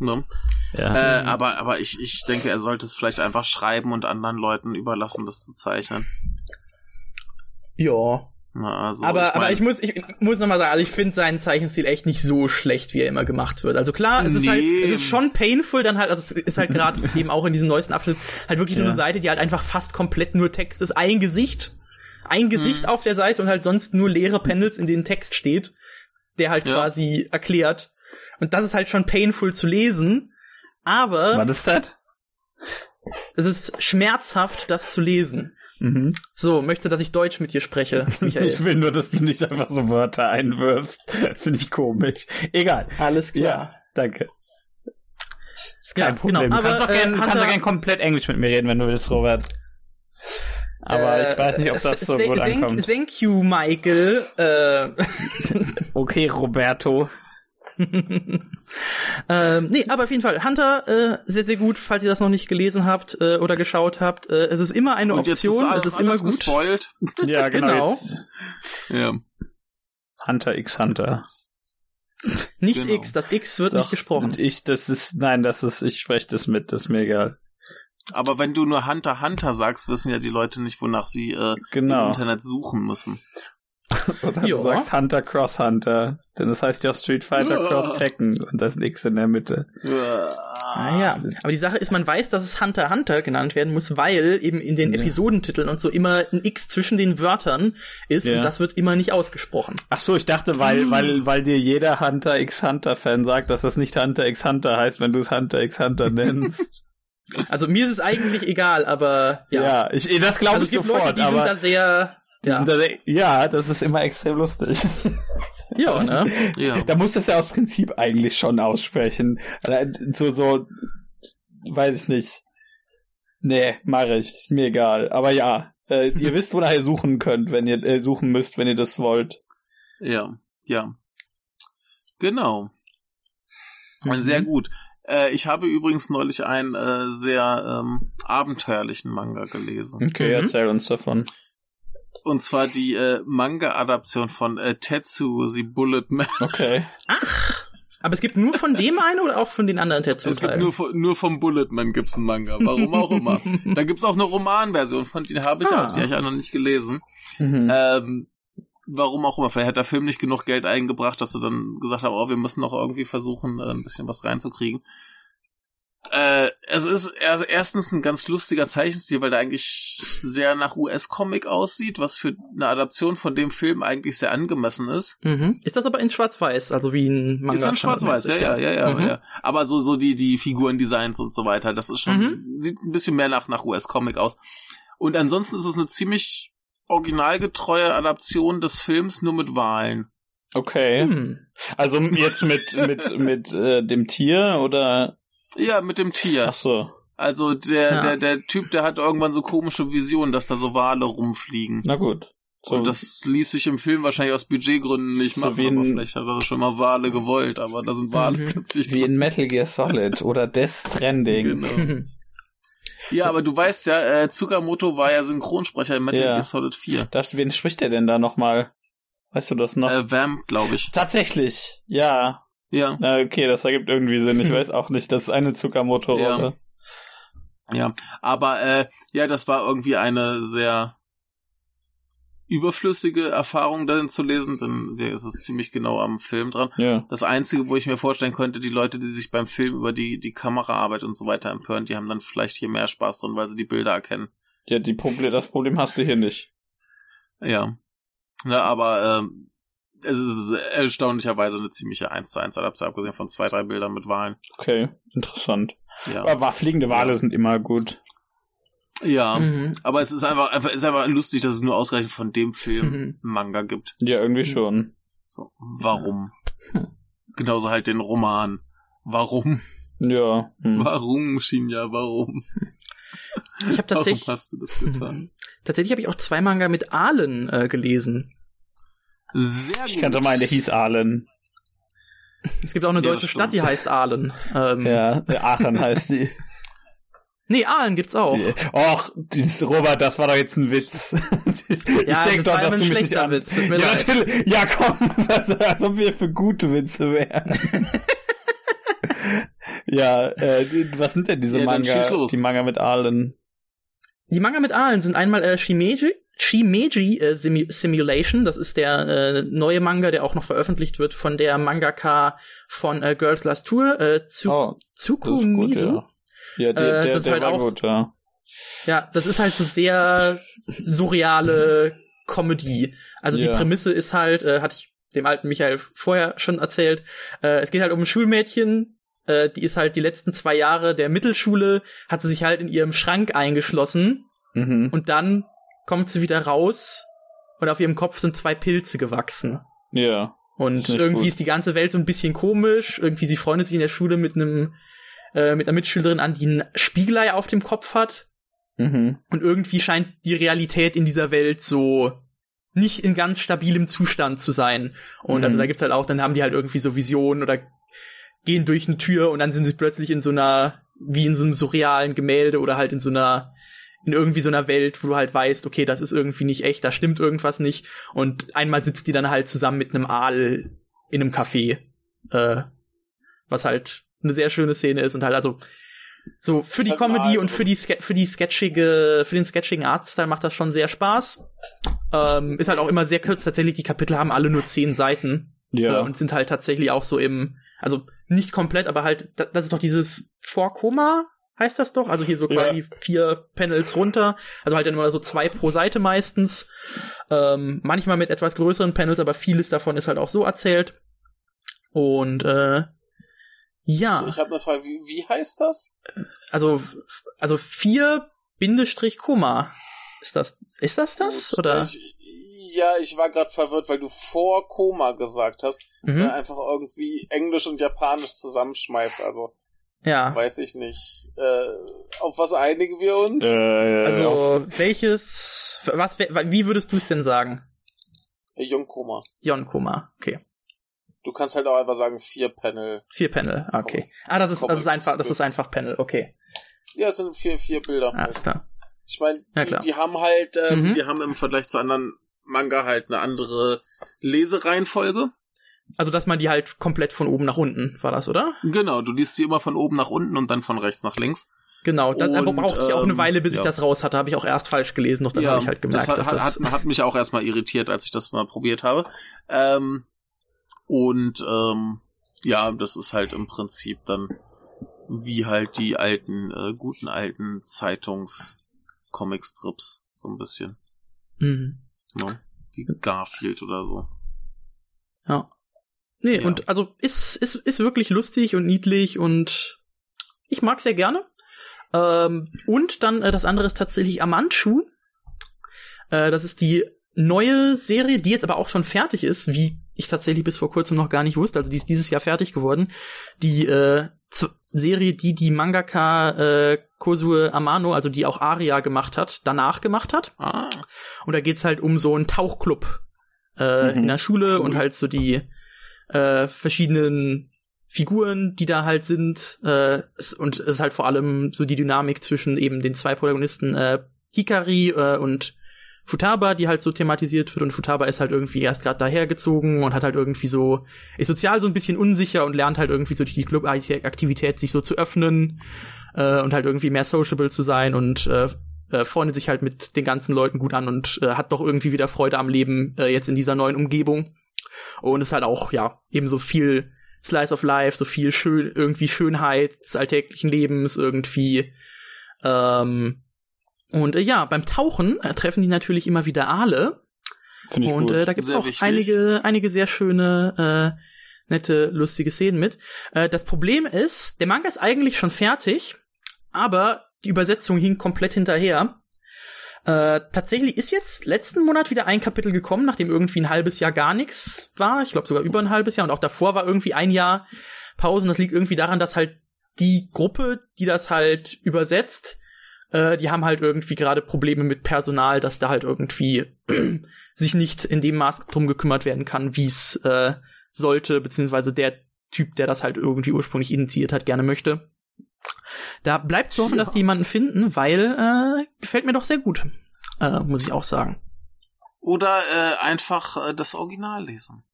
Ne? Ja. Äh, aber, aber ich, ich denke, er sollte es vielleicht einfach schreiben und anderen Leuten überlassen, das zu zeichnen. Ja, Na, also, aber, ich mein, aber ich muss, ich muss nochmal sagen, also ich finde seinen Zeichenstil echt nicht so schlecht, wie er immer gemacht wird. Also klar, es ist halt, Nee. es ist schon painful, dann halt, also es ist halt (laughs) gerade eben auch in diesem neuesten Abschnitt halt wirklich nur Ja. eine Seite, die halt einfach fast komplett nur Text ist. Ein Gesicht, ein Mhm. Gesicht auf der Seite und halt sonst nur leere Panels, in denen Text steht, der halt Ja. quasi erklärt. Und das ist halt schon painful zu lesen, aber Was ist das? es ist schmerzhaft, das zu lesen. Mhm. So, möchtest du, dass ich Deutsch mit dir spreche, (laughs) Michael? Ich will nur, dass du nicht einfach so Wörter einwirfst. Das finde ich komisch. Egal. Alles klar. Ja, danke. Ist kein Ja, Problem. genau, du kannst aber, auch gerne äh, kannst auch Hunter- gern komplett Englisch mit mir reden, wenn du willst, Robert. Aber Äh, ich weiß nicht, ob das so gut thank, ankommt. Thank you, Michael. Äh, (laughs) Okay, Roberto. (laughs) ähm, nee, aber auf jeden Fall, Hunter, äh, sehr, sehr gut, falls ihr das noch nicht gelesen habt äh, oder geschaut habt. Äh, es ist immer eine und jetzt Option, ist es ist immer gut. gespoilt. (laughs) Ja, genau. Genau. Ja. Hunter x Hunter. Nicht Genau. X, das X wird Doch, nicht gesprochen. Und ich, das ist, nein, das ist, ich spreche das mit, das ist mir egal. Aber wenn du nur Hunter Hunter sagst, wissen ja die Leute nicht, wonach sie äh, im Genau. Internet suchen müssen. (laughs) Oder du sagst Hunter Cross Hunter. Denn das heißt ja Street Fighter Ja. Cross Tekken. Und das ist ein X in der Mitte. Ah ja, aber die Sache ist, man weiß, dass es Hunter Hunter genannt werden muss, weil eben in den Ja. Episodentiteln und so immer ein X zwischen den Wörtern ist Ja. und das wird immer nicht ausgesprochen. Ach so, ich dachte, weil, weil, weil dir jeder Hunter x Hunter Fan sagt, dass das nicht Hunter x Hunter heißt, wenn du es Hunter x Hunter (laughs) nennst. Also mir ist es eigentlich egal, aber ja. ja, ich, das glaube also ich sofort, Leute, die aber sind da sehr die ja, sind da, ja, das ist immer extrem lustig. ja, (laughs) ne? Ja. Da muss das ja aus Prinzip eigentlich schon aussprechen. So, so, weiß ich nicht. Nee, mache ich. Mir egal. Aber ja, äh, ihr (laughs) wisst, wonach ihr suchen könnt, wenn ihr äh, suchen müsst, wenn ihr das wollt. Ja, ja. Genau. Mhm. Sehr gut. Äh, ich habe übrigens neulich einen äh, sehr ähm, abenteuerlichen Manga gelesen. Okay, Mhm. erzähl uns davon. Und zwar die äh, Manga-Adaption von äh, Tetsu, the Bullet Man. (laughs) Okay. Aber es gibt nur von dem einen oder auch von den anderen Es gibt nur, nur vom Bulletman gibt's einen Manga, warum auch immer. (laughs) Da gibt's auch eine Romanversion, von die habe ich Ah. auch, die habe ich auch noch nicht gelesen. Mhm. Ähm, warum auch immer, vielleicht hat der Film nicht genug Geld eingebracht, dass sie dann gesagt haben, oh, wir müssen noch irgendwie versuchen, äh, ein bisschen was reinzukriegen. Äh, es ist er- erstens ein ganz lustiger Zeichenstil, weil der eigentlich sehr nach US-Comic aussieht, was für eine Adaption von dem Film eigentlich sehr angemessen ist. Mhm. Ist das aber in Schwarz-Weiß, also wie ein Manga? ist dann schwarz-weiß, ja, ja, ja, ja, Mhm. ja. Aber so, so die, die Figurendesigns und so weiter, das ist schon, Mhm. sieht ein bisschen mehr nach, nach US-Comic aus. Und ansonsten ist es eine ziemlich originalgetreue Adaption des Films, nur mit Wahlen. Okay. Hm. Also jetzt mit, mit, mit äh, dem Tier oder? Ja, mit dem Tier. Ach so. Also der, Ja. der, der Typ, der hat irgendwann so komische Visionen, dass da so Wale rumfliegen. Na gut. So, Und das ließ sich im Film wahrscheinlich aus Budgetgründen nicht So machen, wie aber ein- vielleicht hat er schon mal Wale gewollt, aber da sind Wale Mhm. plötzlich wie in Metal Gear Solid oder Death Stranding. Genau. (laughs) Ja, aber du weißt ja, äh, Tsukamoto war ja Synchronsprecher in Metal Ja. Gear Solid 4. Das, wen spricht der denn da nochmal? Weißt du das noch? Äh, Vamp, glaube ich. Tatsächlich, ja. Ja, Na, okay, das ergibt irgendwie Sinn. Ich (laughs) weiß auch nicht, das ist eine Tsukamoto-Rolle. ja. Aber äh, ja, das war irgendwie eine sehr überflüssige Erfahrung darin zu lesen, denn ja, es ist ziemlich genau am Film dran. Ja. Das Einzige, wo ich mir vorstellen könnte, die Leute, die sich beim Film über die, die Kameraarbeit und so weiter empören, die haben dann vielleicht hier mehr Spaß drin, weil sie die Bilder erkennen. Ja, die Problem, das Problem hast du hier nicht. Ja. Ja, aber ähm, es ist erstaunlicherweise eine ziemliche 1 zu 1 Adaption, abgesehen von zwei, drei Bildern mit Wahlen. Okay, interessant. Ja. Aber fliegende Wale Ja. sind immer gut. Ja. Mhm. Aber es ist einfach, einfach, ist einfach lustig, dass es nur ausreichend von dem Film Mhm. Manga gibt. Ja, irgendwie schon. So, warum? (laughs) Genauso halt den Roman. Warum? Ja. Hm. Warum, Shinya, warum? Ich habe tatsächlich, Warum hast du das getan? (laughs) tatsächlich habe ich auch zwei Manga mit Aalen äh, gelesen. Sehr gut. Ich kannte mal, der hieß Aalen. Es gibt auch eine Ja, deutsche Stadt, die heißt Aalen. Ähm, Ja, Aachen (laughs) heißt die. Nee, Aalen gibt's auch. Och, Robert, das war doch jetzt ein Witz. (laughs) ich Ja, denk das war ein schlechter an. Witz, tut mir ja, leid. natürlich. Ja, komm, das, als ob wir für gute Witze wären. (laughs) ja, äh, was sind denn diese Ja, Manga? Die Manga mit Aalen. Die Manga mit Aalen sind einmal äh, Shimeji, Shimeji äh, Sim Simulation. Das ist der äh, neue Manga, der auch noch veröffentlicht wird von der Mangaka von äh, Girls Last Tour, äh, Tsu Oh, Tsukumisu. ja. Ja, der, Äh, der, das ist der halt war auch- gut, ja. Ja, das ist halt so sehr surreale Comedy. Also die Ja. Prämisse ist halt, äh, hatte ich dem alten Michael vorher schon erzählt, äh, es geht halt um ein Schulmädchen, äh, die ist halt die letzten zwei Jahre der Mittelschule, hat sie sich halt in ihrem Schrank eingeschlossen Mhm. und dann kommt sie wieder raus und auf ihrem Kopf sind zwei Pilze gewachsen. Ja. Und Ist irgendwie gut. ist die ganze Welt so ein bisschen komisch. Irgendwie sie freundet sich in der Schule mit einem äh, mit einer Mitschülerin an, die ein Spiegelei auf dem Kopf hat. Mhm. Und irgendwie scheint die Realität in dieser Welt so nicht in ganz stabilem Zustand zu sein. Und Mhm. also da gibt's halt auch, dann haben die halt irgendwie so Visionen oder gehen durch eine Tür und dann sind sie plötzlich in so einer, wie in so einem surrealen Gemälde oder halt in so einer, in irgendwie so einer Welt, wo du halt weißt, okay, das ist irgendwie nicht echt, da stimmt irgendwas nicht. Und einmal sitzt die dann halt zusammen mit einem Aal in einem Café, äh, was halt eine sehr schöne Szene ist und halt also so für die Comedy und für die Ske für die sketchige für den sketchigen Artstyle macht das schon sehr Spaß. Ähm, ist halt auch immer sehr kurz. Tatsächlich die Kapitel haben alle nur zehn Seiten Ja. äh, und sind halt tatsächlich auch so im also nicht komplett, aber halt da- das ist doch dieses Vorkoma heißt das doch. Also hier so Ja. quasi vier Panels runter. Also halt dann immer so zwei pro Seite meistens. Ähm, manchmal mit etwas größeren Panels, aber vieles davon ist halt auch so erzählt. Und äh, ja. Ich habe eine Frage, wie, wie heißt das? Also, also vier Bindestrich Komma. Ist das, ist das das? Gut, Oder? Ich, ja, ich war gerade verwirrt, weil du vor Koma gesagt hast. Mhm. Äh, einfach irgendwie Englisch und Japanisch zusammenschmeißt. Also Ja. weiß ich nicht. Äh, auf was einigen wir uns? Äh, Also, auf- welches, was, wie würdest du es denn sagen? Äh, Jungkoma. Jon Koma. Okay. Du kannst halt auch einfach sagen vier Panel. Vier Panel. Okay. Ah, das ist, das ist einfach, das ist einfach Panel. Okay. Ja, es sind vier, vier Bilder. Alles klar. Ich meine, Ja, die, haben halt, ähm, Mhm. die haben im Vergleich zu anderen Manga halt eine andere Lesereihenfolge. Also, dass man die halt komplett von oben nach unten, war das, oder? Genau, du liest sie immer von oben nach unten und dann von rechts nach links. Genau. Das, aber Und, brauchte ich auch eine ähm, Weile, bis ich ja. das raus hatte. Habe ich auch erst falsch gelesen, doch dann habe ich halt gemerkt, das hat, dass das. hat, hat mich auch erstmal irritiert, als ich das mal probiert habe. Ähm, und ähm, ja, das ist halt im Prinzip dann wie halt die alten, äh, guten alten Zeitungs-Comic-Strips, so ein bisschen. Mhm. Ne? Wie Garfield oder so. Ja. Nee, Ja. und also ist, ist, ist wirklich lustig und niedlich und ich mag sehr gerne. Ähm, und dann äh, das andere ist tatsächlich Amanchu. Äh, das ist die neue Serie, die jetzt aber auch schon fertig ist, wie ich tatsächlich bis vor kurzem noch gar nicht wusste. Also die ist dieses Jahr fertig geworden. Die äh, Z- Serie, die die Mangaka äh, Kosue Amano, also die auch Aria gemacht hat, danach gemacht hat. Ah, Und da geht's halt um so einen Tauchclub äh, Mhm. in der Schule Cool. und halt so die äh, verschiedenen Figuren, die da halt sind. Äh, und es ist halt vor allem so die Dynamik zwischen eben den zwei Protagonisten äh, Hikari äh, und Futaba, die halt so thematisiert wird. Und Futaba ist halt irgendwie erst gerade dahergezogen und hat halt irgendwie so, ist sozial so ein bisschen unsicher und lernt halt irgendwie so durch die Club-Aktivität sich so zu öffnen äh, und halt irgendwie mehr sociable zu sein und äh, äh, freundet sich halt mit den ganzen Leuten gut an und äh, hat doch irgendwie wieder Freude am Leben äh, jetzt in dieser neuen Umgebung. Und ist halt auch, ja, eben so viel Slice of Life, so viel schön, irgendwie Schönheit des alltäglichen Lebens, irgendwie. Ähm, und äh, ja, beim Tauchen äh, treffen die natürlich immer wieder Aale. Finde ich Und gut. äh, da gibt's Sehr auch wichtig. einige, einige sehr schöne, äh, nette, lustige Szenen mit. Äh, das Problem ist, der Manga ist eigentlich schon fertig, aber die Übersetzung hing komplett hinterher. Äh, tatsächlich ist jetzt letzten Monat wieder ein Kapitel gekommen, nachdem irgendwie ein halbes Jahr gar nichts war. Ich glaube sogar über ein halbes Jahr. Und auch davor war irgendwie ein Jahr Pause. Und das liegt irgendwie daran, dass halt die Gruppe, die das halt übersetzt, äh, die haben halt irgendwie gerade Probleme mit Personal, dass da halt irgendwie (clears throat) sich nicht in dem Maß drum gekümmert werden kann, wie es äh, sollte, beziehungsweise der Typ, der das halt irgendwie ursprünglich initiiert hat, gerne möchte. Da bleibt zu hoffen, Ja. dass die jemanden finden, weil äh, gefällt mir doch sehr gut, äh, muss ich auch sagen. Oder äh, einfach äh, das Original lesen.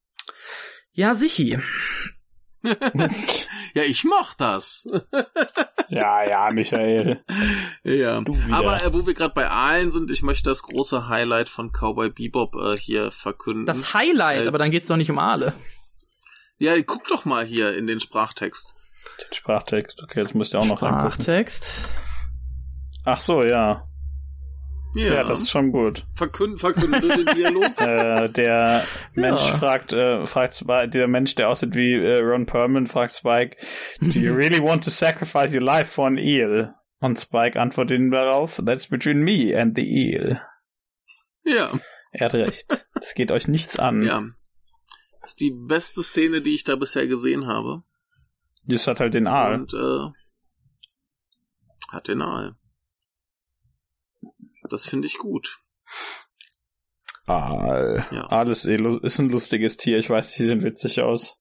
Ja, Sichi. (laughs) ja, ich mach das. (laughs) ja, ja, Michael. Ja, aber äh, wo wir gerade bei Aalen sind, ich möchte das große Highlight von Cowboy Bebop äh, hier verkünden. Das Highlight, äh, aber dann geht's doch nicht um Aale. Ja, guck doch mal hier in den Sprachtext. Den Sprachtext, okay, das müsst ihr auch noch Sprachtext. Ach so, ja. Ja. ja, das ist schon gut. Verkünd, verkünde den Dialog. (laughs) äh, der Mensch ja. fragt, äh, fragt Spike, der Mensch, der aussieht wie äh, Ron Perlman, fragt Spike, Do you (laughs) really want to sacrifice your life for an eel? Und Spike antwortet ihm darauf, That's between me and the eel. Ja. Er hat recht. Das geht euch nichts an. Ja. Das ist die beste Szene, die ich da bisher gesehen habe. Das hat halt den Aal. Und, äh, hat den Aal. Das finde ich gut. Aal. Ja. Aal ist, eh ist ein lustiges Tier. Ich weiß, die sehen witzig aus.